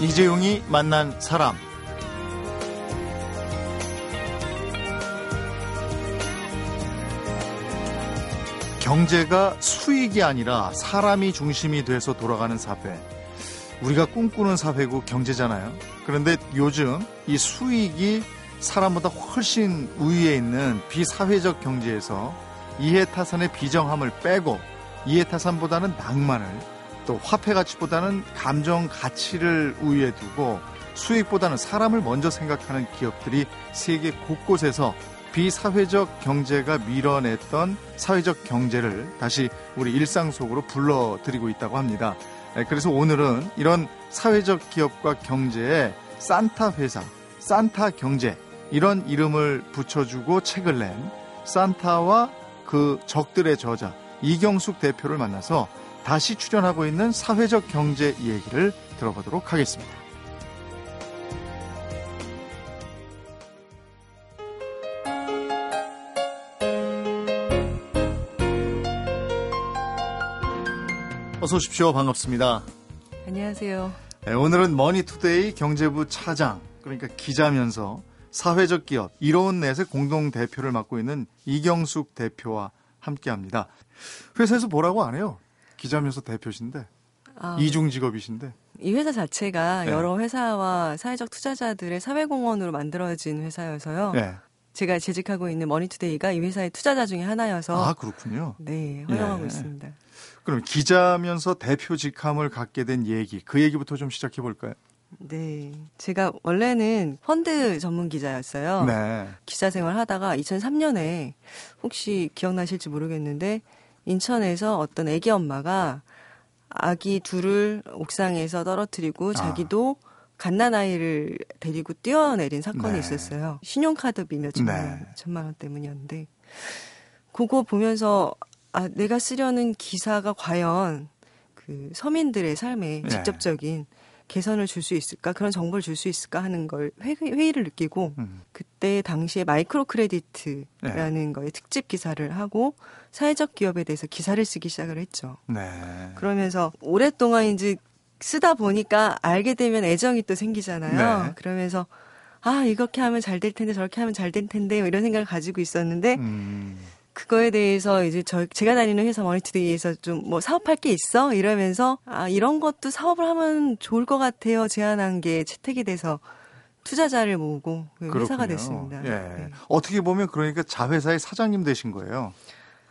이재용이 만난 사람 경제가 수익이 아니라 사람이 중심이 돼서 돌아가는 사회. 우리가 꿈꾸는 사회고 경제잖아요. 그런데 요즘 이 수익이 사람보다 훨씬 우위에 있는 비사회적 경제에서 이해타산의 비정함을 빼고 이해타산보다는 낭만을 또 화폐 가치보다는 감정 가치를 우위에 두고 수익보다는 사람을 먼저 생각하는 기업들이 세계 곳곳에서 비사회적 경제가 밀어냈던 사회적 경제를 다시 우리 일상 속으로 불러들이고 있다고 합니다. 네, 그래서 오늘은 이런 사회적 기업과 경제에 산타 회사, 산타 경제 이런 이름을 붙여주고 책을 낸 산타와 그 적들의 저자 이경숙 대표를 만나서 다시 출연하고 있는 사회적 경제 얘기를 들어보도록 하겠습니다. 어서 오십시오. 반갑습니다. 안녕하세요. 네, 오늘은 머니투데이 경제부 차장, 그러니까 기자면서 사회적 기업 이로운넷의 공동 대표를 맡고 있는 이경숙 대표와 함께합니다. 회사에서 뭐라고 안 해요? 기자면서 대표신데 아, 이중 직업이신데 이 회사 자체가 네. 여러 회사와 사회적 투자자들의 사회공헌으로 만들어진 회사여서요. 네. 제가 재직하고 있는 머니투데이가 이 회사의 투자자 중에 하나여서 아 그렇군요. 네 활용하고 예. 있습니다. 그럼 기자면서 대표 직함을 갖게 된 얘기 그 얘기부터 좀 시작해 볼까요? 네. 제가 원래는 펀드 전문 기자였어요. 네. 기자 생활 하다가 2003년에 혹시 기억나실지 모르겠는데 인천에서 어떤 애기 엄마가 아기 둘을 옥상에서 떨어뜨리고 아. 자기도 아. 갓난아이를 데리고 뛰어내린 사건이 네. 있었어요. 신용카드비 몇천만 원, 네. 천만 원 때문이었는데 그거 보면서 아 내가 쓰려는 기사가 과연 그 서민들의 삶에 네. 직접적인 개선을 줄 수 있을까 그런 정보를 줄 수 있을까 하는 걸 회, 의 를 느끼고 음. 그때 당시에 microcredit이라는 네. 거에 특집 기사를 하고 사회적 기업에 대해서 기사를 쓰기 시작을 했죠. 네. 그러면서 오랫동안 이제 쓰다 보니까 알게 되면 애정이 또 생기잖아요. 네. 그러면서 아 이렇게 하면 잘 될 텐데 저렇게 하면 잘 될 텐데 뭐 이런 생각을 가지고 있었는데 음. 그거에 대해서 이제 저 제가 다니는 회사 머니투데이에서 좀 뭐 사업할 게 있어 이러면서 아 이런 것도 사업을 하면 좋을 것 같아요 제안한 게 채택이 돼서 투자자를 모으고 그 회사가 됐습니다. 예. 네. 어떻게 보면 그러니까 자회사의 사장님 되신 거예요.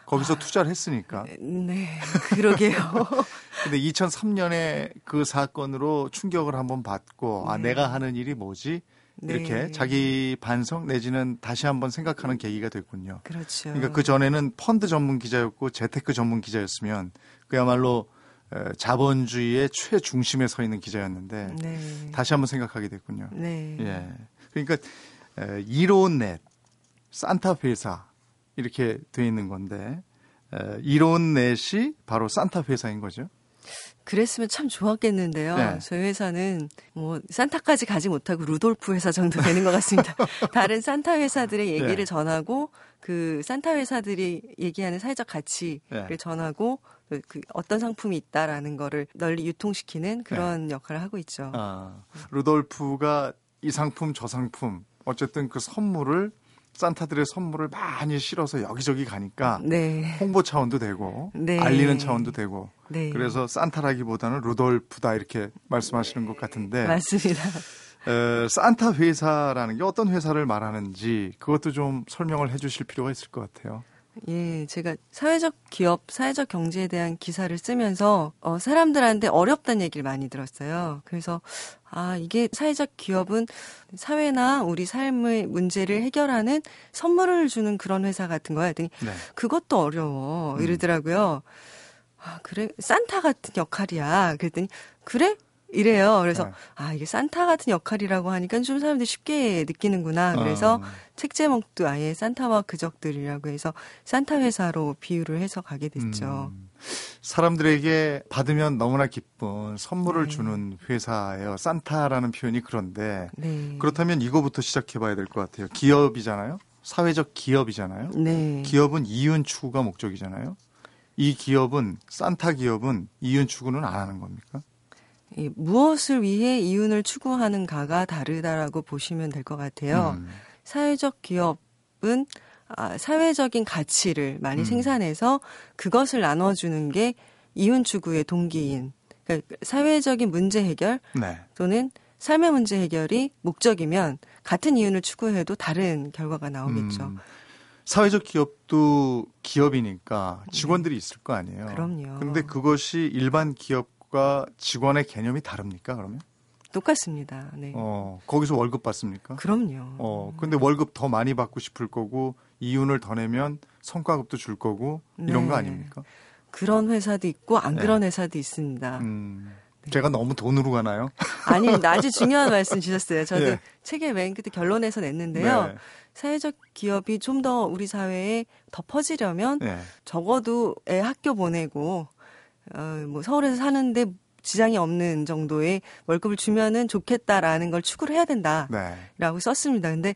거기서 아, 투자를 했으니까. 네, 그러게요. 근데 2003년에 그 사건으로 충격을 한번 받고 아, 네. 아 내가 하는 일이 뭐지? 이렇게 네. 자기 반성 내지는 다시 한번 생각하는 계기가 됐군요. 그렇죠. 그러니까 그 전에는 펀드 전문 기자였고 재테크 전문 기자였으면 그야말로 자본주의의 최중심에 서 있는 기자였는데 네. 다시 한번 생각하게 됐군요. 네. 예. 그러니까 이로운 넷, 산타 회사 이렇게 돼 있는 건데 이로운 넷이 바로 산타 회사인 거죠. 그랬으면 참 좋았겠는데요. 네. 저희 회사는 뭐 산타까지 가지 못하고 루돌프 회사 정도 되는 것 같습니다. 다른 산타 회사들의 얘기를 네. 전하고 그 산타 회사들이 얘기하는 사회적 가치를 네. 전하고 그 어떤 상품이 있다라는 거를 널리 유통시키는 그런 네. 역할을 하고 있죠. 아, 루돌프가 이 상품 저 상품 어쨌든 그 선물을 산타들의 선물을 많이 실어서 여기저기 가니까 네. 홍보 차원도 되고 네. 알리는 차원도 되고 네. 그래서 산타라기보다는 루돌프다 이렇게 말씀하시는 것 같은데 맞습니다. 에, 산타 회사라는 게 어떤 회사를 말하는지 그것도 좀 설명을 해주실 필요가 있을 것 같아요. 예, 제가 사회적 기업, 사회적 경제에 대한 기사를 쓰면서 어, 사람들한테 어렵다는 얘기를 많이 들었어요. 그래서 아, 이게 사회적 기업은 사회나 우리 삶의 문제를 해결하는 선물을 주는 그런 회사 같은 거야. 했더니 네. 그것도 어려워. 음. 이러더라고요. 아, 그래? 산타 같은 역할이야. 그랬더니 그래? 이래요. 그래서 네. 아 이게 산타 같은 역할이라고 하니까 좀 사람들이 쉽게 느끼는구나. 그래서 어. 책 제목도 아예 산타와 그적들이라고 해서 산타 회사로 비유를 해서 가게 됐죠. 음. 사람들에게 받으면 너무나 기쁜 선물을 네. 주는 회사예요. 산타라는 표현이 그런데 네. 그렇다면 이거부터 시작해봐야 될 것 같아요. 기업이잖아요. 사회적 기업이잖아요. 네. 기업은 이윤 추구가 목적이잖아요. 이 기업은 산타 기업은 이윤 추구는 안 하는 겁니까? 이 무엇을 위해 이윤을 추구하는가가 다르다라고 보시면 될 것 같아요. 음. 사회적 기업은 아, 사회적인 가치를 많이 음. 생산해서 그것을 나눠주는 게 이윤 추구의 동기인 그러니까 사회적인 문제 해결 네. 또는 삶의 문제 해결이 목적이면 같은 이윤을 추구해도 다른 결과가 나오겠죠. 음. 사회적 기업도 기업이니까 직원들이 네. 있을 거 아니에요. 그럼요. 그런데 그것이 일반 기업 과 직원의 개념이 다릅니까, 그러면? 똑같습니다. 네. 어, 거기서 월급 받습니까? 그럼요. 어, 근데 월급 더 많이 받고 싶을 거고 이윤을 더 내면 성과급도 줄 거고 이런 네. 거 아닙니까? 그런 회사도 있고 안 네. 그런 회사도 있습니다. 음. 제가 너무 돈으로 가나요? 아니, 아주 중요한 말씀 주셨어요. 저도 예. 책의 맨 끝에 결론에서 냈는데요. 네. 사회적 기업이 좀 더 우리 사회에 더 퍼지려면 네. 적어도 애 학교 보내고 어, 뭐 서울에서 사는데 지장이 없는 정도의 월급을 주면은 좋겠다라는 걸 추구를 해야 된다라고 네. 썼습니다. 근데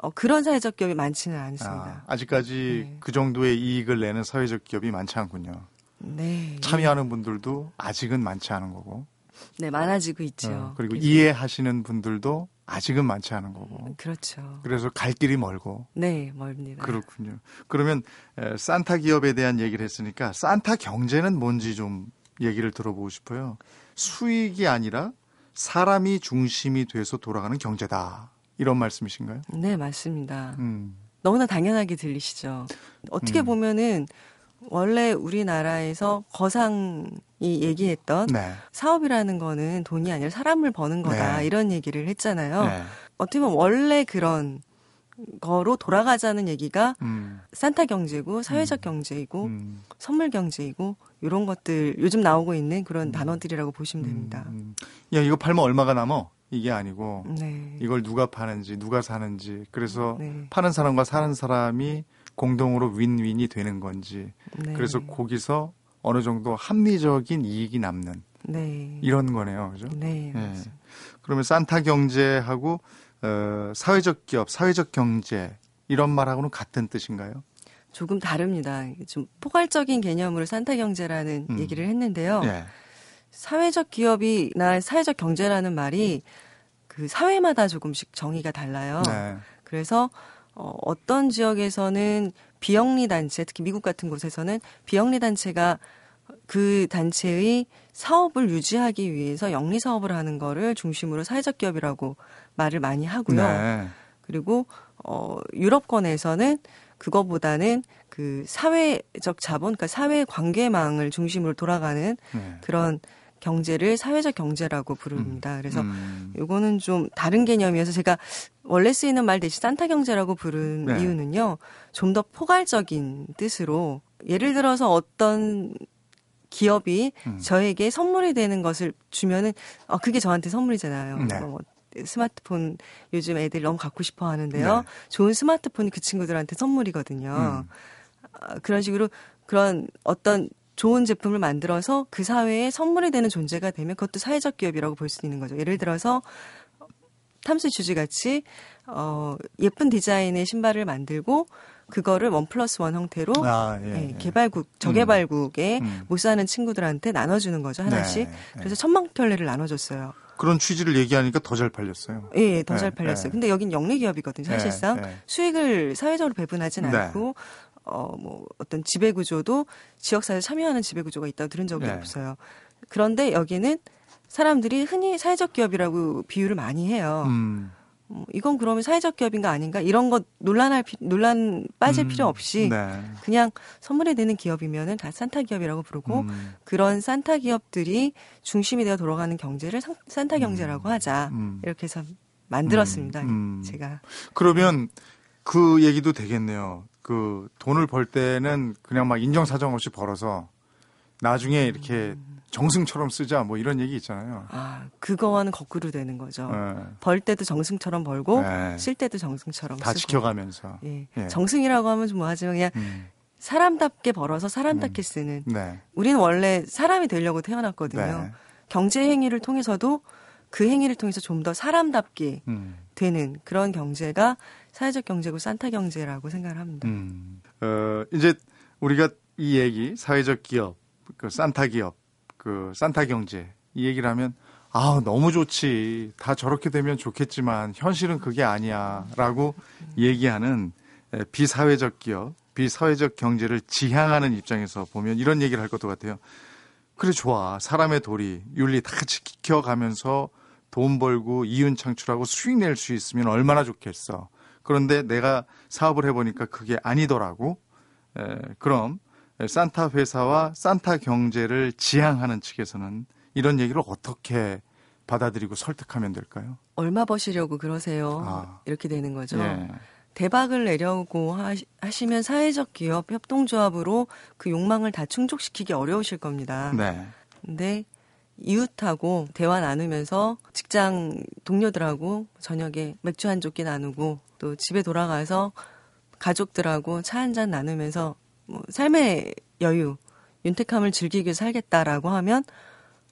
어, 그런 사회적 기업이 많지는 않습니다. 아, 직까지 네. 그 정도의 이익을 내는 사회적 기업이 많지 않군요. 네. 참여하는 분들도 아직은 많지 않은 거고. 네, 많아지고 있죠. 어, 그리고 그래서. 이해하시는 분들도 아직은 많지 않은 거고. 그렇죠. 그래서 갈 길이 멀고. 네, 멀습니다. 그렇군요. 그러면 에, 산타 기업에 대한 얘기를 했으니까 산타 경제는 뭔지 좀 얘기를 들어보고 싶어요. 수익이 아니라 사람이 중심이 돼서 돌아가는 경제다. 이런 말씀이신가요? 네, 맞습니다. 음. 너무나 당연하게 들리시죠. 어떻게 음. 보면은 원래 우리나라에서 거상이 얘기했던 네. 사업이라는 거는 돈이 아니라 사람을 버는 거다 네. 이런 얘기를 했잖아요. 네. 어떻게 보면 원래 그런 거로 돌아가자는 얘기가 음. 산타 경제고 사회적 음. 경제이고 음. 선물 경제이고 이런 것들 요즘 나오고 있는 그런 음. 단어들이라고 보시면 됩니다. 음. 야 이거 팔면 얼마가 남어? 이게 아니고 네. 이걸 누가 파는지 누가 사는지 그래서 네. 파는 사람과 사는 사람이 공동으로 윈윈이 되는 건지 네. 그래서 거기서 어느 정도 합리적인 이익이 남는 네. 이런 거네요, 그죠? 네. 네. 그러면 산타 경제하고 어, 사회적 기업, 사회적 경제 이런 말하고는 같은 뜻인가요? 조금 다릅니다. 좀 포괄적인 개념으로 산타 경제라는 음. 얘기를 했는데요. 네. 사회적 기업이나 사회적 경제라는 말이 그 사회마다 조금씩 정의가 달라요. 네. 그래서 어, 어떤 지역에서는 비영리 단체, 특히 미국 같은 곳에서는 비영리 단체가 그 단체의 사업을 유지하기 위해서 영리 사업을 하는 거를 중심으로 사회적 기업이라고 말을 많이 하고요. 네. 그리고 어 유럽권에서는 그거보다는 그 사회적 자본, 그러니까 사회 관계망을 중심으로 돌아가는 네. 그런 경제를 사회적 경제라고 부릅니다. 음. 그래서 음. 요거는 좀 다른 개념이어서 제가 원래 쓰이는 말 대신 산타 경제라고 부른 네. 이유는요. 좀 더 포괄적인 뜻으로 예를 들어서 어떤 기업이 음. 저에게 선물이 되는 것을 주면은 어 그게 저한테 선물이잖아요. 네. 뭐 스마트폰 요즘 애들 너무 갖고 싶어 하는데요. 네. 좋은 스마트폰이 그 친구들한테 선물이거든요. 음. 어, 그런 식으로 그런 어떤 좋은 제품을 만들어서 그 사회에 선물이 되는 존재가 되면 그것도 사회적 기업이라고 볼 수 있는 거죠. 예를 들어서 탐스 주지 같이 어 예쁜 디자인의 신발을 만들고 그거를 원 플러스 원 형태로 아, 예, 예, 예. 개발국 저개발국에 음, 음. 못 사는 친구들한테 나눠주는 거죠 하나씩. 네, 네. 그래서 천만 켤레를 나눠줬어요. 그런 취지를 얘기하니까 더 잘 팔렸어요. 예, 더잘 네, 팔렸어요. 네. 근데 여긴 영리 기업이거든요. 사실상 네, 수익을 사회적으로 배분하진 않고 어, 뭐, 어떤 지배 구조도 지역사회에 참여하는 지배 구조가 있다고 들은 적이 네. 없어요. 그런데 여기는 사람들이 흔히 사회적 기업이라고 비유를 많이 해요. 음. 어, 이건 그러면 사회적 기업인가 아닌가 이런 거 논란할 피, 논란 빠질 음, 필요 없이 네. 그냥 선물이 되는 기업이면은 다 산타 기업이라고 부르고 음. 그런 산타 기업들이 중심이 되어 돌아가는 경제를 상, 산타 경제라고 음. 하자 음. 이렇게 해서 만들었습니다. 음. 제가 그러면 그 얘기도 되겠네요. 그 돈을 벌 때는 그냥 막 인정사정 없이 벌어서 나중에 이렇게 정승처럼 쓰자 뭐 이런 얘기 있잖아요. 아, 그거와는 거꾸로 되는 거죠. 네. 벌 때도 정승처럼 벌고 네. 쓸 때도 정승처럼 다 쓰고. 지켜가면서. 예. 예. 정승이라고 하면 좀 뭐하지만 그냥 음. 사람답게 벌어서 사람답게 음. 쓰는. 네. 우리는 원래 사람이 되려고 태어났거든요. 네. 경제 행위를 통해서도 그 행위를 통해서 좀 더 사람답게 음. 되는 그런 경제가 사회적 경제고 산타 경제라고 생각을 합니다. 음. 어, 이제 우리가 이 얘기 사회적 기업, 그 산타 기업, 그 산타 경제 이 얘기를 하면 아, 너무 좋지. 다 저렇게 되면 좋겠지만 현실은 그게 아니야라고 얘기하는 비사회적 기업, 비사회적 경제를 지향하는 입장에서 보면 이런 얘기를 할 것도 같아요. 그래 좋아. 사람의 도리, 윤리 다 지켜가면서 돈 벌고 이윤 창출하고 수익 낼 수 있으면 얼마나 좋겠어. 그런데 내가 사업을 해보니까 그게 아니더라고. 에, 그럼 산타 회사와 산타 경제를 지향하는 측에서는 이런 얘기를 어떻게 받아들이고 설득하면 될까요? 얼마 버시려고 그러세요? 아. 이렇게 되는 거죠. 예. 대박을 내려고 하시, 면 사회적 기업 협동조합으로 그 욕망을 다 충족시키기 어려우실 겁니다. 네. 근데 이웃하고 대화 나누면서 직장 동료들하고 저녁에 맥주 한 조끼 나누고 또 집에 돌아가서 가족들하고 차 한 잔 나누면서 뭐 삶의 여유, 윤택함을 즐기기 위해 살겠다라고 하면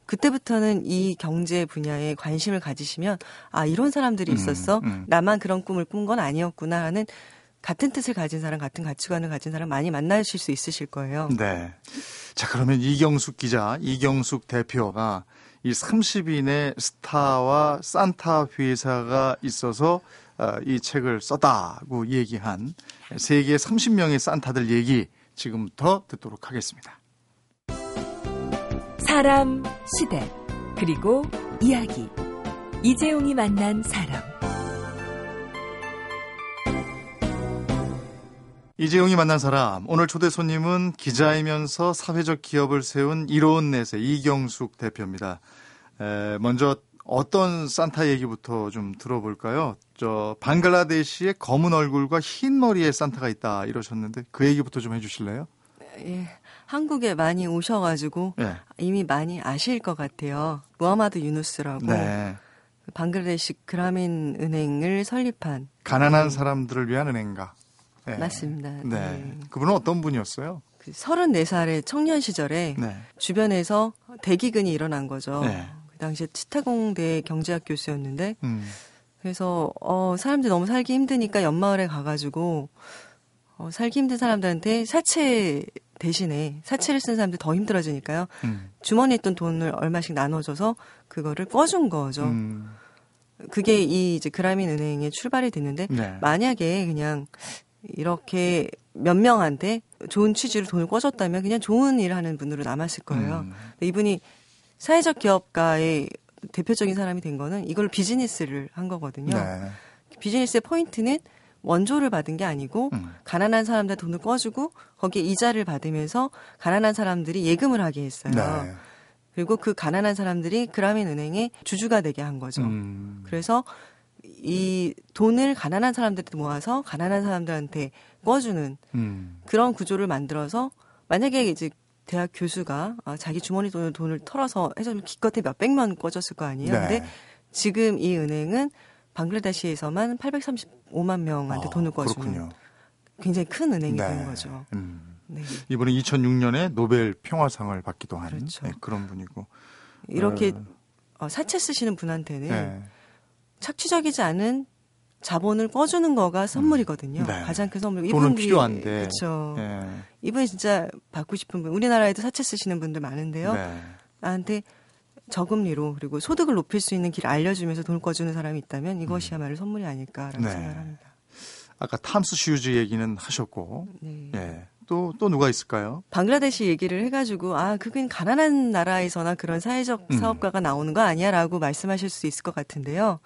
그때부터는 이 경제 분야에 관심을 가지시면 아 이런 사람들이 음, 있었어 음, 음. 나만 그런 꿈을 꾼 건 아니었구나 하는 같은 뜻을 가진 사람 같은 가치관을 가진 사람 많이 만나실 수 있으실 거예요. 네. 자 그러면 이경숙 기자, 이경숙 대표가 이 30인의 스타와 산타 회사가 있어서 어, 이 책을 썼다고 얘기한 세계 30명의 산타들 얘기 지금부터 듣도록 하겠습니다. 사람, 시대, 그리고 이야기. 이재용이 만난 사람. 이재용이 만난 사람. 오늘 초대 손님은 기자이면서 사회적 기업을 세운 이로운 넷의 이경숙 대표입니다. 에, 먼저 어떤 산타 얘기부터 좀 들어볼까요? 저 방글라데시의 검은 얼굴과 흰 머리의 산타가 있다 이러셨는데 그 얘기부터 좀 해주실래요? 예, 한국에 많이 오셔가지고 네. 이미 많이 아실 것 같아요. 무하마드 유누스라고 네. 방글라데시 그라민 은행을 설립한 가난한 네. 사람들을 위한 은행가. 네. 맞습니다. 네. 네. 그분은 어떤 분이었어요? 그 34살의 청년 시절에 네. 주변에서 대기근이 일어난 거죠. 네. 그 당시에 치타공대 경제학 교수였는데 음. 그래서 어 사람들이 너무 살기 힘드니까 연마을에 가가지고 어, 살기 힘든 사람들한테 사채 대신에 사채를 쓴 사람들 더 힘들어지니까요. 음. 주머니에 있던 돈을 얼마씩 나눠줘서 그거를 꺼준 거죠. 음. 그게 이 이제 그라민 은행의 출발이 됐는데 네. 만약에 그냥 이렇게 몇 명한테 좋은 취지로 돈을 꿔줬다면 그냥 좋은 일 하는 분으로 남았을 거예요. 음. 이분이 사회적 기업가의 대표적인 사람이 된 거는 이걸 비즈니스를 한 거거든요. 네. 비즈니스의 포인트는 원조를 받은 게 아니고 음. 가난한 사람들 돈을 꿔주고 거기에 이자를 받으면서 가난한 사람들이 예금을 하게 했어요. 네. 그리고 그 가난한 사람들이 그라민 은행의 주주가 되게 한 거죠. 음. 그래서 이 돈을 가난한 사람들한테 모아서 가난한 사람들한테 꿔주는 음. 그런 구조를 만들어서 만약에 이제 대학 교수가 아, 자기 주머니 돈을 돈을 털어서 해서 기껏해 몇 백만 꿔줬을 거 아니에요. 네. 근데 지금 이 은행은 방글라데시에서만 835만 명한테 아, 돈을 꿔주는. 굉장히 큰 은행이 네. 된 거죠. 음. 네. 이번에 2006년에 노벨 평화상을 받기도 한 그렇죠. 네, 그런 분이고 이렇게 어, 사채 쓰시는 분한테는 네. 착취적이지 않은 자본을 꿔주는 거가 선물이거든요. 네. 가장 큰 선물. 돈은 필요한데. 그렇죠. 네. 이분이 진짜 받고 싶은 분. 우리나라에도 사채 쓰시는 분들 많은데요. 네. 나한테 저금리로 그리고 소득을 높일 수 있는 길을 알려주면서 돈을 꿔주는 사람이 있다면 이것이야말로 선물이 아닐까라는 네. 생각을 합니다. 아까 TOMS Shoes 얘기는 하셨고, 네. 예. 또, 또 누가 있을까요? 방글라데시 얘기를 해가지고, 아, 그건 가난한 나라에서나 그런 사회적 음. 사업가가 나오는 거 아니야? 라고 말씀하실 수 있을 것 같은데요.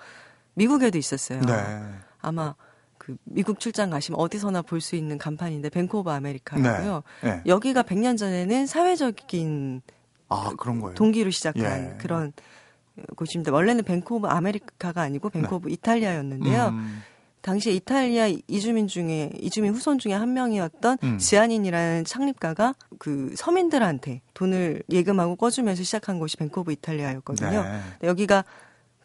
미국에도 있었어요. 네. 아마 그 미국 출장 가시면 어디서나 볼 수 있는 간판인데, Bank of America고요. 네. 네. 여기가 100년 전에는 사회적인 아, 그런 거예요. 동기로 시작한 예. 그런 곳입니다. 원래는 Bank of America가 아니고 Bank 네. of 이탈리아였는데요. 음. 당시에 이탈리아 이주민 중에 이주민 후손 중에 한 명이었던 음. 지아니니라는 창립가가 그 서민들한테 돈을 예금하고 꿔주면서 시작한 곳이 Bank of 이탈리아였거든요. 네. 여기가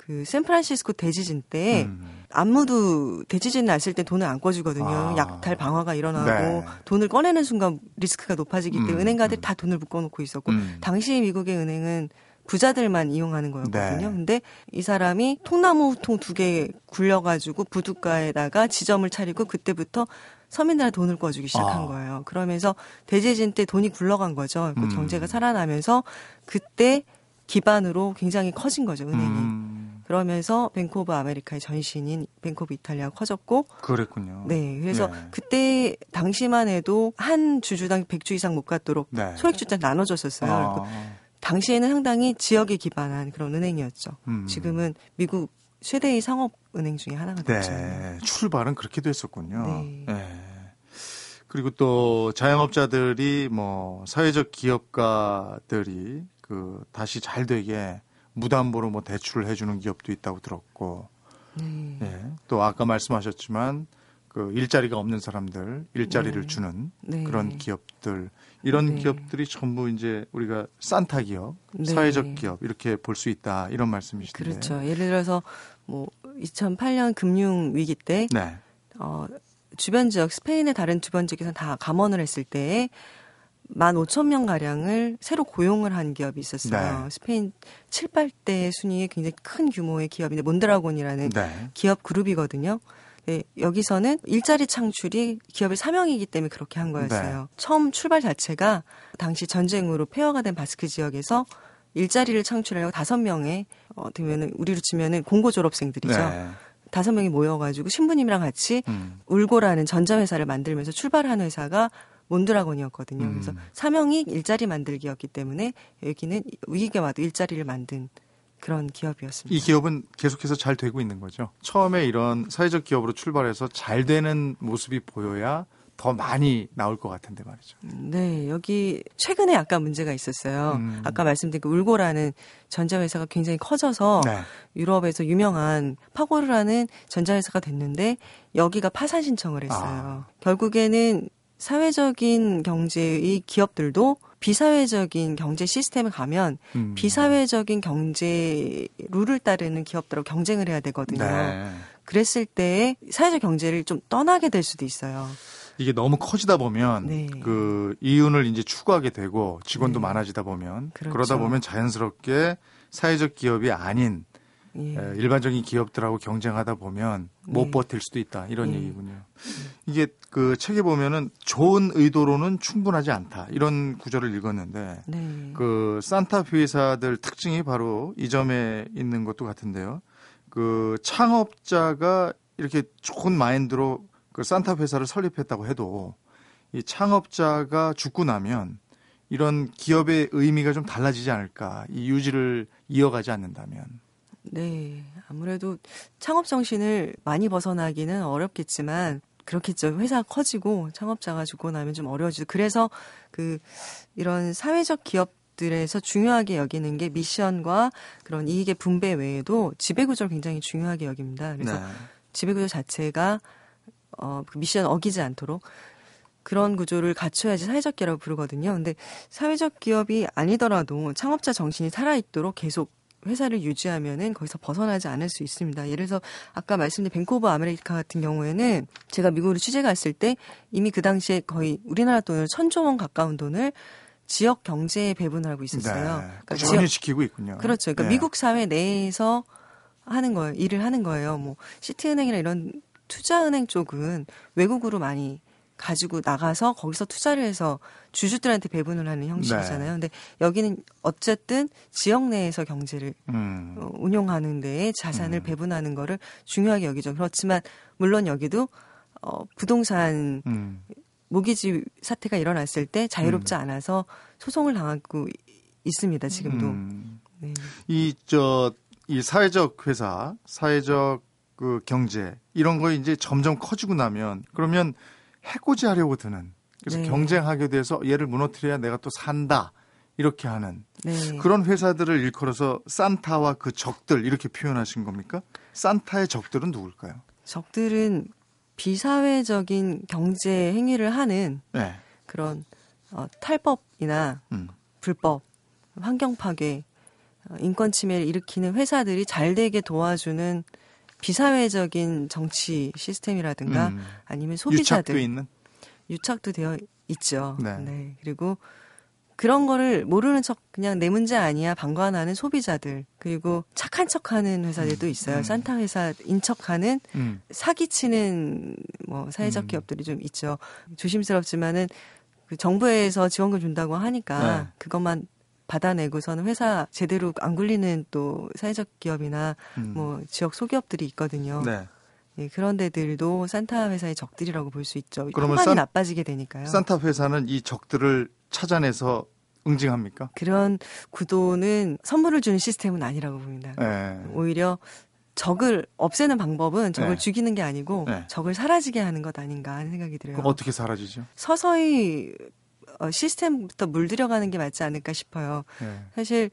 그 샌프란시스코 대지진 때 음. 아무도 대지진 났을 때 돈을 안 꿔주거든요. 아. 약탈 방화가 일어나고 네. 돈을 꺼내는 순간 리스크가 높아지기 때문에 음. 은행가들 다 돈을 묶어놓고 있었고 음. 당시 미국의 은행은 부자들만 이용하는 거였거든요. 네. 근데 이 사람이 통나무 통 두 개 굴려가지고 부둣가에다가 지점을 차리고 그때부터 서민들한테 돈을 꿔주기 시작한 아. 거예요. 그러면서 대지진 때 돈이 굴러간 거죠. 그 음. 경제가 살아나면서 그때 기반으로 굉장히 커진 거죠 은행이. 음. 그러면서 of America의 전신인 of 이탈리아가 커졌고 그랬군요. 네. 그래서 예. 그때 당시만 해도 한 주주당 100주 이상 못 갖도록 네. 소액주주 나눠줬었어요. 아. 당시에는 상당히 지역에 기반한 그런 은행이었죠. 음. 지금은 미국 최대의 상업은행 중에 하나가 됐죠. 네, 출발은 그렇게 됐었군요. 네. 네. 그리고 또 자영업자들이 뭐 사회적 기업가들이 그 다시 잘 되게 무담보로 뭐 대출을 해주는 기업도 있다고 들었고, 네. 네. 또 아까 말씀하셨지만 그 일자리가 없는 사람들 일자리를 네. 주는 네. 그런 기업들 이런 네. 기업들이 전부 이제 우리가 산타 기업, 네. 사회적 기업 이렇게 볼 수 있다 이런 말씀이신데. 그렇죠. 예를 들어서 뭐 2008년 금융 위기 때 네. 어, 주변 지역 스페인의 다른 주변 지역에서 다 감원을 했을 때 15,000명 가량을 새로 고용을 한 기업이 있었어요. 네. 스페인 7, 8대 순위의 굉장히 큰 규모의 기업인데 몬드라곤이라는 네. 기업 그룹이거든요. 네, 여기서는 일자리 창출이 기업의 사명이기 때문에 그렇게 한 거였어요. 네. 처음 출발 자체가 당시 전쟁으로 폐허가 된 바스크 지역에서 일자리를 창출하려고 다섯 명의 어떻게 보면 우리로 치면은 공고 졸업생들이죠. 네. 다섯 명이 모여가지고 신부님이랑 같이 음. 울고라는 전자회사를 만들면서 출발한 회사가 몬드라곤이었거든요. 음. 그래서 사명이 일자리 만들기였기 때문에 여기는 위기가 와도 일자리를 만든 그런 기업이었습니다. 이 기업은 계속해서 잘 되고 있는 거죠. 처음에 이런 사회적 기업으로 출발해서 잘 되는 모습이 보여야 더 많이 나올 것 같은데 말이죠. 네, 여기 최근에 약간 문제가 있었어요. 음. 아까 말씀드린 그 울고라는 전자회사가 굉장히 커져서 네. 유럽에서 유명한 파고르라는 전자회사가 됐는데 여기가 파산 신청을 했어요. 아. 결국에는 사회적인 경제의 기업들도 비사회적인 경제 시스템에 가면 음. 비사회적인 경제 룰을 따르는 기업들하고 경쟁을 해야 되거든요. 네. 그랬을 때 사회적 경제를 좀 떠나게 될 수도 있어요. 이게 너무 커지다 보면 네. 그 이윤을 이제 추구하게 되고 직원도 네. 많아지다 보면 그렇죠. 그러다 보면 자연스럽게 사회적 기업이 아닌 예. 일반적인 기업들하고 경쟁하다 보면 못 네. 버틸 수도 있다 이런 예. 얘기군요. 이게 그 책에 보면은 좋은 의도로는 충분하지 않다 이런 구절을 읽었는데 네. 그 산타페 회사들 특징이 바로 이 점에 있는 것도 같은데요. 그 창업자가 이렇게 좋은 마인드로 그 산타 회사를 설립했다고 해도 이 창업자가 죽고 나면 이런 기업의 의미가 좀 달라지지 않을까 이 유지를 이어가지 않는다면. 네. 아무래도 창업 정신을 많이 벗어나기는 어렵겠지만 그렇겠죠. 회사가 커지고 창업자가 죽고 나면 좀 어려워지죠. 그래서 그 이런 사회적 기업들에서 중요하게 여기는 게 미션과 그런 이익의 분배 외에도 지배구조를 굉장히 중요하게 여깁니다. 그래서 네. 지배구조 자체가 어, 그 미션 어기지 않도록 그런 구조를 갖춰야지 사회적 기업이라고 부르거든요. 근데 사회적 기업이 아니더라도 창업자 정신이 살아있도록 계속 회사를 유지하면은 거기서 벗어나지 않을 수 있습니다. 예를 들어서 아까 말씀드린 of America 같은 경우에는 제가 미국으로 취재 갔을 때 이미 그 당시에 거의 우리나라 돈을 천조 원 가까운 돈을 지역 경제에 배분하고 있었어요. 네, 그러니까 지역 시키고 있군요. 그렇죠. 그러니까 네. 미국 사회 내에서 하는 거예요. 일을 하는 거예요. 뭐 시티은행이나 이런 투자은행 쪽은 외국으로 많이 가지고 나가서 거기서 투자를 해서 주주들한테 배분을 하는 형식이잖아요. 네. 근데 여기는 어쨌든 지역 내에서 경제를 음. 어, 운용하는 데에 자산을 음. 배분하는 거를 중요하게 여기죠. 그렇지만 물론 여기도 어 부동산 음. 모기지 사태가 일어났을 때 자유롭지 음. 않아서 소송을 당하고 있습니다. 지금도. 음. 네. 이저 이 사회적 회사, 사회적 그 경제 이런 거 이제 점점 커지고 나면 그러면 해코지하려고 드는 그래서 네. 경쟁하게 돼서 얘를 무너뜨려야 내가 또 산다 이렇게 하는 네. 그런 회사들을 일컬어서 산타와 그 적들 이렇게 표현하신 겁니까? 산타의 적들은 누굴까요? 적들은 비사회적인 경제 행위를 하는 네. 그런 어, 탈법이나 음. 불법, 환경 파괴, 어, 인권 침해를 일으키는 회사들이 잘 되게 도와주는 비사회적인 정치 시스템이라든가 음. 아니면 소비자들 유착도 있는 유착도 되어 있죠. 네. 네. 그리고 그런 거를 모르는 척 그냥 내 문제 아니야 방관하는 소비자들 그리고 착한 척하는 회사들도 음. 있어요. 음. 산타 회사인 척하는 음. 사기치는 뭐 사회적 음. 기업들이 좀 있죠. 조심스럽지만은 그 정부에서 지원금 준다고 하니까 네. 그것만 받아내고서는 회사 제대로 안 굴리는 또 사회적 기업이나 음. 뭐 지역 소기업들이 있거든요. 네. 예, 그런 데들도 산타 회사의 적들이라고 볼 수 있죠. 그러면 산, 나빠지게 되니까요. 산타 회사는 이 적들을 찾아내서 응징합니까? 그런 구도는 선물을 주는 시스템은 아니라고 봅니다. 네. 오히려 적을 없애는 방법은 적을 네. 죽이는 게 아니고 네. 적을 사라지게 하는 것 아닌가 하는 생각이 들어요. 그럼 어떻게 사라지죠? 서서히 어, 시스템부터 물들여가는 게 맞지 않을까 싶어요. 네. 사실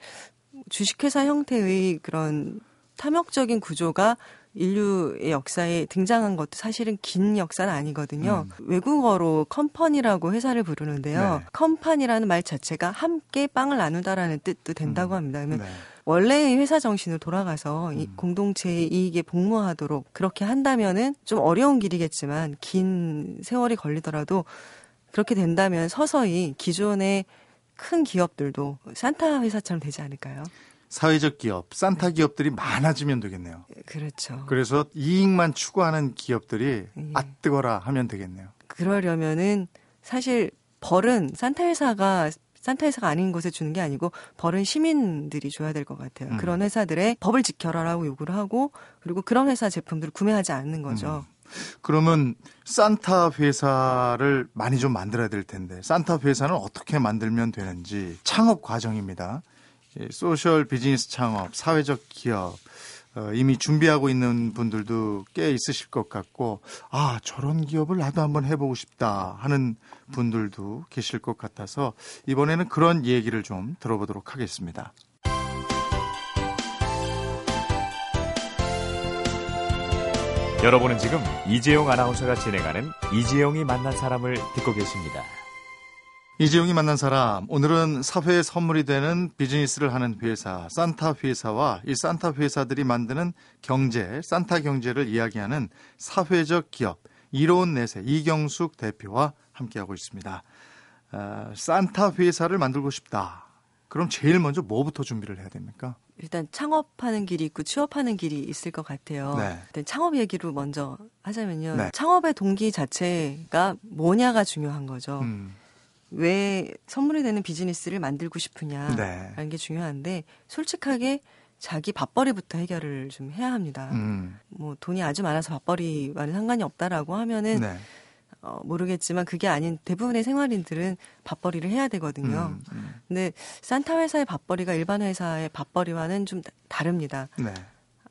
주식회사 형태의 그런 탐욕적인 구조가 인류의 역사에 등장한 것도 사실은 긴 역사는 아니거든요. 음. 외국어로 컴퍼니라고 회사를 부르는데요. 네. 컴퍼니라는 말 자체가 함께 빵을 나누다라는 뜻도 된다고 음. 합니다. 그러면 네. 원래의 회사 정신으로 돌아가서 이 음. 공동체의 이익에 복무하도록 그렇게 한다면은 좀 어려운 길이겠지만 긴 세월이 걸리더라도 그렇게 된다면 서서히 기존의 큰 기업들도 산타 회사처럼 되지 않을까요? 사회적 기업, 산타 기업들이 많아지면 되겠네요. 그렇죠. 그래서 이익만 추구하는 기업들이 예. 아 뜨거라 하면 되겠네요. 그러려면은 사실 벌은 산타 회사가 산타 회사가 아닌 곳에 주는 게 아니고 벌은 시민들이 줘야 될 것 같아요. 음. 그런 회사들의 법을 지켜라라고 요구를 하고 그리고 그런 회사 제품들을 구매하지 않는 거죠. 음. 그러면 산타 회사를 많이 좀 만들어야 될 텐데 산타 회사는 어떻게 만들면 되는지 창업 과정입니다. 소셜 비즈니스 창업, 사회적 기업, 어, 이미 준비하고 있는 분들도 꽤 있으실 것 같고, 아, 저런 기업을 나도 한번 해보고 싶다 하는 분들도 계실 것 같아서, 이번에는 그런 얘기를 좀 들어보도록 하겠습니다. 여러분은 지금 이재용 아나운서가 진행하는 이재용이 만난 사람을 듣고 계십니다. 이재용이 만난 사람 오늘은 사회에 선물이 되는 비즈니스를 하는 회사 산타 회사와 이 산타 회사들이 만드는 경제 산타 경제를 이야기하는 사회적 기업 이로운 내세 이경숙 대표와 함께하고 있습니다. 어, 산타 회사를 만들고 싶다. 그럼 제일 먼저 뭐부터 준비를 해야 됩니까? 일단 창업하는 길이 있고 취업하는 길이 있을 것 같아요. 네. 일단 창업 얘기로 먼저 하자면요. 네. 창업의 동기 자체가 뭐냐가 중요한 거죠. 음. 왜 선물이 되는 비즈니스를 만들고 싶으냐라는 네. 게 중요한데 솔직하게 자기 밥벌이부터 해결을 좀 해야 합니다. 음. 뭐 돈이 아주 많아서 밥벌이와는 상관이 없다라고 하면은 네. 어, 모르겠지만 그게 아닌 대부분의 생활인들은 밥벌이를 해야 되거든요. 음, 음. 근데 산타 회사의 밥벌이가 일반 회사의 밥벌이와는 좀 다릅니다. 네.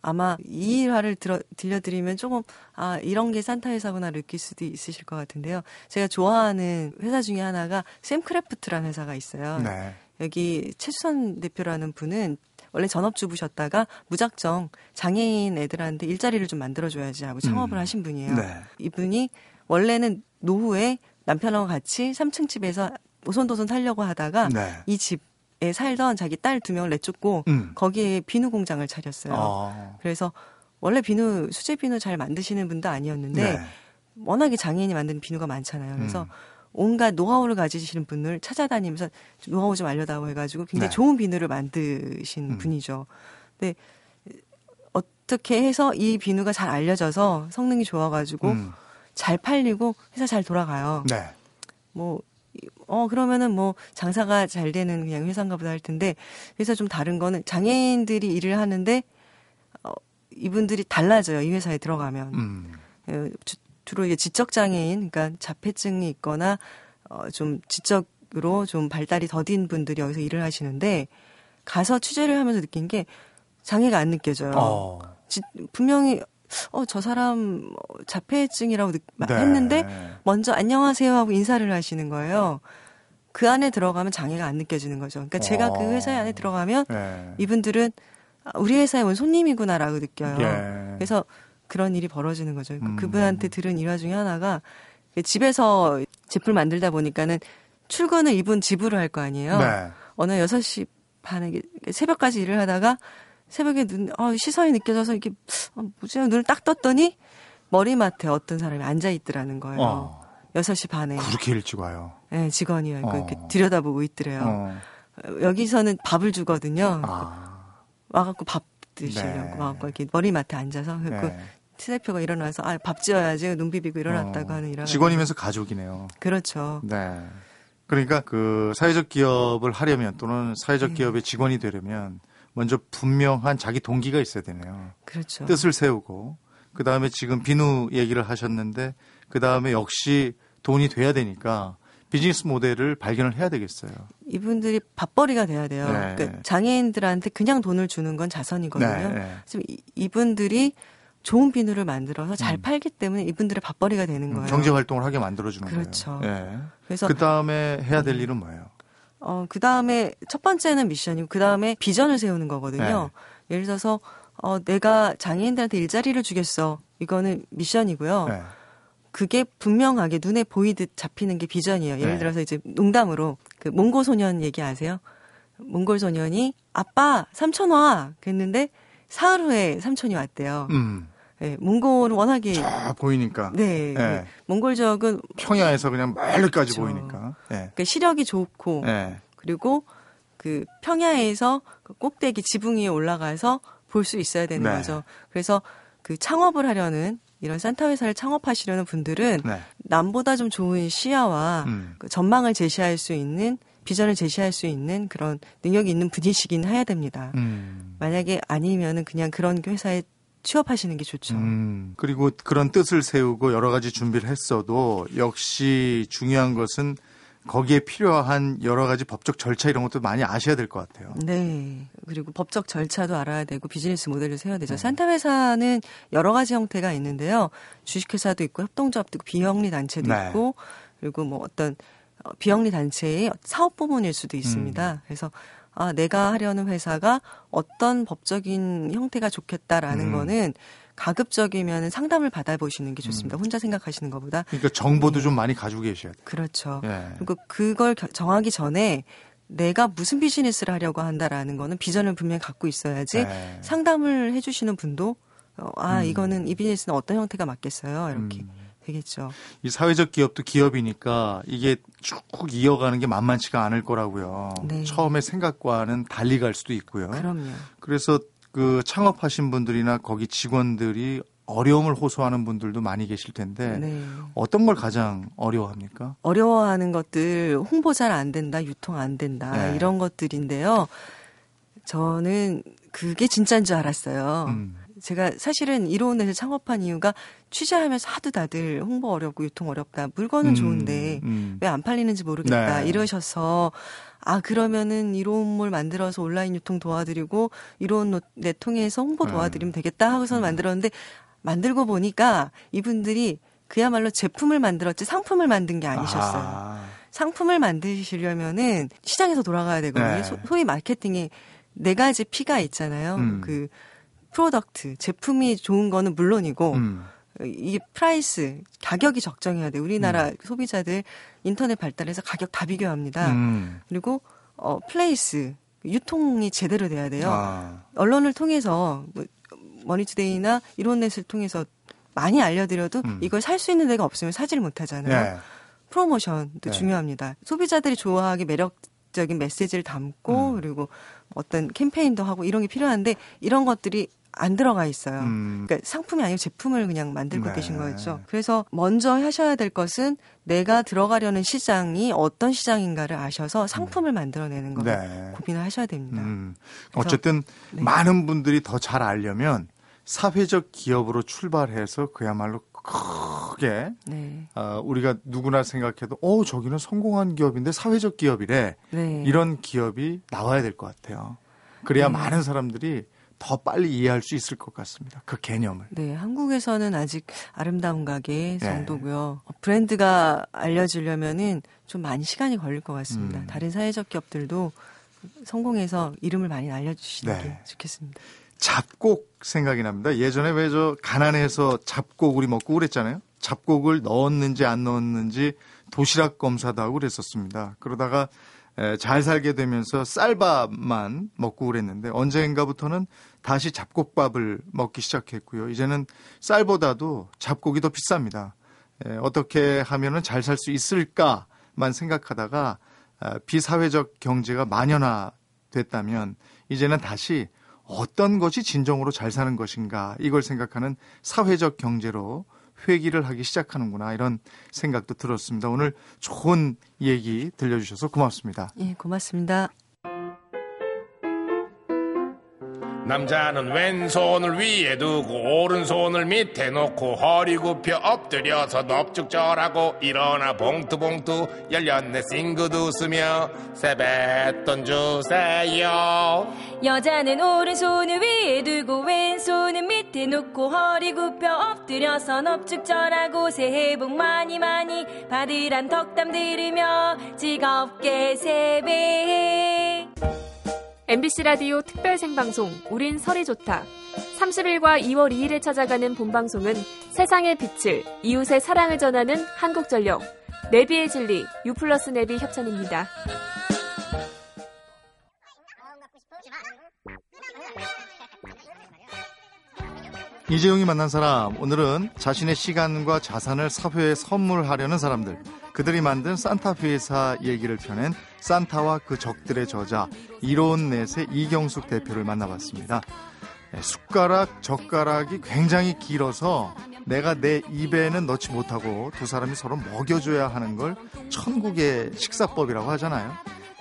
아마 이 일화를 들어, 들려드리면 조금 아 이런 게 산타 회사구나 느낄 수도 있으실 것 같은데요. 제가 좋아하는 회사 중에 하나가 샘크래프트라는 회사가 있어요. 네. 여기 최수선 대표라는 분은 원래 전업주부셨다가 무작정 장애인 애들한테 일자리를 좀 만들어줘야지 하고 창업을 음. 하신 분이에요. 네. 이분이 원래는 노후에 남편하고 같이 3층 집에서 오손도손 살려고 하다가 네. 이 집 에 살던 자기 딸 두 명을 내쫓고 음. 거기에 비누 공장을 차렸어요. 아. 그래서 원래 비누 수제 비누 잘 만드시는 분도 아니었는데 네. 워낙에 장애인이 만든 비누가 많잖아요. 그래서 음. 온갖 노하우를 가지시는 분을 찾아다니면서 노하우 좀 알려다오 해가지고 굉장히 네. 좋은 비누를 만드신 음. 분이죠. 근데 어떻게 해서 이 비누가 잘 알려져서 성능이 좋아가지고 음. 잘 팔리고 회사 잘 돌아가요. 네. 뭐 어, 그러면은 뭐 장사가 잘 되는 그냥 회사인가 보다 할 텐데, 그래서 좀 다른 거는 장애인들이 일을 하는데, 어, 이분들이 달라져요. 이 회사에 들어가면. 음. 어, 주, 주로 이게 지적장애인, 그러니까 자폐증이 있거나, 어, 좀 지적으로 좀 발달이 더딘 분들이 여기서 일을 하시는데, 가서 취재를 하면서 느낀 게 장애가 안 느껴져요. 어. 지, 분명히 어, 저 사람 자폐증이라고 느, 네. 했는데 먼저 안녕하세요 하고 인사를 하시는 거예요. 그 안에 들어가면 장애가 안 느껴지는 거죠. 그러니까 제가 그 어. 회사에 안에 들어가면 네. 이분들은 아, 우리 회사에 온 손님이구나라고 느껴요. 예. 그래서 그런 일이 벌어지는 거죠. 그러니까 음. 그분한테 들은 일화 중에 하나가 집에서 제품을 만들다 보니까는 출근을 이분 집으로 할 거 아니에요. 네. 어느 6시 반에 새벽까지 일을 하다가 새벽에 눈, 어, 시선이 느껴져서 이게, 어, 뭐지? 눈을 딱 떴더니 머리맡에 어떤 사람이 앉아있더라는 거예요. 어. 6시 반에. 그렇게 일찍 와요? 네, 직원이요. 어. 이렇게 들여다보고 있더래요. 어. 여기서는 밥을 주거든요. 아. 와갖고 밥 드시려고. 네. 와갖고 이렇게 머리맡에 앉아서. 그 네. 티 대표가 일어나서 아, 밥 지어야지 눈 비비고 일어났다고 어. 하는 이런. 직원이면서 가족이네요. 그렇죠. 네. 그러니까 그 사회적 기업을 하려면 또는 사회적 네. 기업의 직원이 되려면 먼저 분명한 자기 동기가 있어야 되네요. 그렇죠. 뜻을 세우고 그 다음에 지금 비누 얘기를 하셨는데 그 다음에 역시 돈이 돼야 되니까 비즈니스 모델을 발견을 해야 되겠어요. 이분들이 밥벌이가 돼야 돼요. 네. 그러니까 장애인들한테 그냥 돈을 주는 건 자선이거든요. 네. 지금 이분들이 좋은 비누를 만들어서 잘 음. 팔기 때문에 이분들의 밥벌이가 되는 음, 거예요. 경제 활동을 하게 만들어주는 그렇죠. 거예요. 네. 그래서 그 다음에 해야 될 음. 일은 뭐예요? 어, 그 다음에 첫 번째는 미션이고 그 다음에 비전을 세우는 거거든요. 네. 예를 들어서 어, 내가 장애인들한테 일자리를 주겠어. 이거는 미션이고요. 네. 그게 분명하게 눈에 보이듯 잡히는 게 비전이에요. 예를 네. 들어서 이제 농담으로 그 몽골 소년 얘기 아세요? 몽골 소년이 아빠 삼촌 와 그랬는데 사흘 후에 삼촌이 왔대요. 음. 네, 몽골은 워낙에 쫙 보이니까. 네, 네. 몽골 지역은 평야에서 그냥 멀리까지 그렇죠. 보이니까. 네. 그러니까 시력이 좋고 네. 그리고 그 평야에서 그 꼭대기 지붕 위에 올라가서 볼 수 있어야 되는 네. 거죠. 그래서 그 창업을 하려는 이런 산타 회사를 창업하시려는 분들은 네. 남보다 좀 좋은 시야와 음. 그 전망을 제시할 수 있는 비전을 제시할 수 있는 그런 능력이 있는 분이시긴 해야 됩니다. 음. 만약에 아니면은 그냥 그런 회사에 취업하시는 게 좋죠. 음. 그리고 그런 뜻을 세우고 여러 가지 준비를 했어도 역시 중요한 것은 거기에 필요한 여러 가지 법적 절차 이런 것도 많이 아셔야 될 것 같아요. 네. 그리고 법적 절차도 알아야 되고 비즈니스 모델을 세워야 되죠. 네. 산타 회사는 여러 가지 형태가 있는데요. 주식회사도 있고 협동조합도 있고 비영리 단체도 네. 있고 그리고 뭐 어떤 어, 비영리 단체의 사업 부문일 수도 있습니다. 음. 그래서 아, 내가 하려는 회사가 어떤 법적인 형태가 좋겠다라는 음. 거는 가급적이면 상담을 받아보시는 게 좋습니다. 음. 혼자 생각하시는 것보다. 그러니까 정보도 네. 좀 많이 가지고 계셔야 돼요. 그렇죠. 예. 그리고 그걸 정하기 전에 내가 무슨 비즈니스를 하려고 한다라는 거는 비전을 분명히 갖고 있어야지 네. 상담을 해주시는 분도 어, 아 음. 이거는 이 비즈니스는 어떤 형태가 맞겠어요 이렇게 음. 되겠죠. 이 사회적 기업도 기업이니까 이게 쭉 이어가는 게 만만치가 않을 거라고요. 네. 처음에 생각과는 달리 갈 수도 있고요. 그럼요. 그래서 그 창업하신 분들이나 거기 직원들이 어려움을 호소하는 분들도 많이 계실 텐데 네. 어떤 걸 가장 어려워합니까? 어려워하는 것들 홍보 잘 안 된다, 유통 안 된다 네. 이런 것들인데요. 저는 그게 진짜인 줄 알았어요. 음. 제가 사실은 이론에서 창업한 이유가 취재하면서 하도 다들 홍보 어렵고 유통 어렵다. 물건은 음, 좋은데 음. 왜안 팔리는지 모르겠다. 네. 이러셔서 아 그러면은 이론몰 만들어서 온라인 유통 도와드리고 이론 내 통해서 홍보 네. 도와드리면 되겠다 하고서 음. 만들었는데 만들고 보니까 이분들이 그야말로 제품을 만들었지 상품을 만든 게 아니셨어요. 아. 상품을 만드시려면은 시장에서 돌아가야 되거든요. 네. 소, 소위 마케팅에 네 가지 P가 있잖아요. 음. 그 product, 제품이 좋은 거는 물론이고, 음. 이 price, 가격이 적정해야 돼. 우리나라 음. 소비자들 인터넷 발달해서 가격 다 비교합니다. 음. 그리고, 어, place, 유통이 제대로 돼야 돼요. 아. 언론을 통해서, 뭐, 머니투데이나 이로운넷을 통해서 많이 알려드려도 음. 이걸 살 수 있는 데가 없으면 사지를 못하잖아요. 네. promotion도 네. 중요합니다. 소비자들이 좋아하기 매력적인 메시지를 담고 음. 그리고 어떤 캠페인도 하고 이런 게 필요한데 이런 것들이 안 들어가 있어요. 음. 그러니까 상품이 아니고 제품을 그냥 만들고 네. 계신 거였죠. 그래서 먼저 하셔야 될 것은 내가 들어가려는 시장이 어떤 시장인가를 아셔서 상품을 만들어내는 거를 네. 고민을 하셔야 됩니다. 음. 어쨌든 네. 많은 분들이 더 잘 알려면 사회적 기업으로 출발해서 그야말로 크게 네. 어, 우리가 누구나 생각해도 어 저기는 성공한 기업인데 사회적 기업이래 네. 이런 기업이 나와야 될 것 같아요. 그래야 네. 많은 사람들이 더 빨리 이해할 수 있을 것 같습니다. 그 개념을. 네, 한국에서는 아직 아름다운 가게 네. 정도고요. 네. 브랜드가 알려지려면은 좀 많이 시간이 걸릴 것 같습니다. 음. 다른 사회적 기업들도 성공해서 이름을 많이 알려주시는 네. 게 좋겠습니다. 잡곡 생각이 납니다. 예전에 왜 저 가난해서 잡곡 우리 먹고 그랬잖아요. 잡곡을 넣었는지 안 넣었는지 도시락 검사도 하고 그랬었습니다. 그러다가 잘 살게 되면서 쌀밥만 먹고 그랬는데 언젠가부터는 다시 잡곡밥을 먹기 시작했고요. 이제는 쌀보다도 잡곡이 더 비쌉니다. 어떻게 하면은 잘 살 수 있을까만 생각하다가 아, 비사회적 경제가 만연화됐다면 이제는 다시 어떤 것이 진정으로 잘 사는 것인가 이걸 생각하는 사회적 경제로 회기를 하기 시작하는구나 이런 생각도 들었습니다. 오늘 좋은 얘기 들려주셔서 고맙습니다. 예, 고맙습니다. 남자는 왼손을 위에 두고 오른손을 밑에 놓고 허리 굽혀 엎드려서 넙죽절하고 일어나 봉투봉투 열렸네 싱긋 웃으며 세뱃돈 주세요. 여자는 오른손을 위에 두고 왼손은 밑에 놓고 허리 굽혀 엎드려서 넙죽절하고 새해 복 많이 많이 받으란 덕담 들으며 즐겁게 세배 MBC 라디오 특별 생방송 우린 설이 좋다. 30일과 2월 2일에 찾아가는 본방송은 세상의 빛을 이웃의 사랑을 전하는 한국전력 내비의 진리 유플러스 내비 협찬입니다. 이재용이 만난 사람 오늘은 자신의 시간과 자산을 사회에 선물하려는 사람들 그들이 만든 산타 회사 얘기를 펴낸 산타와 그 적들의 저자 이로운 넷의 이경숙 대표를 만나봤습니다. 네, 숟가락, 젓가락이 굉장히 길어서 내가 내 입에는 넣지 못하고 두 사람이 서로 먹여줘야 하는 걸 천국의 식사법이라고 하잖아요.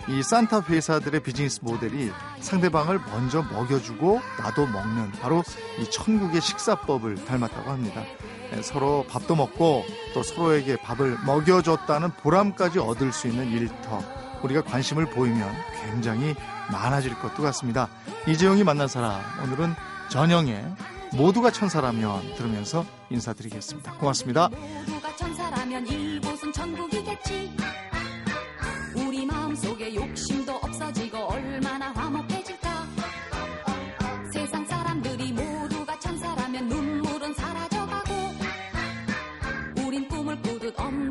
이 산타 회사들의 비즈니스 모델이 상대방을 먼저 먹여주고 나도 먹는 바로 이 천국의 식사법을 닮았다고 합니다. 네, 서로 밥도 먹고 또 서로에게 밥을 먹여줬다는 보람까지 얻을 수 있는 일터. 우리가 관심을 보이면 굉장히 많아질 것도 같습니다. 이재용이 만난 사람, 오늘은 전영의 모두가 천사라면 들으면서 인사드리겠습니다. 고맙습니다. 모두가 천사라면 이곳은 천국이겠지. 우리 마음속에 욕심도 없어지고 얼마나 화목해질까. 세상 사람들이 모두가 천사라면 눈물은 사라져가고 우린 꿈을 꾸듯 언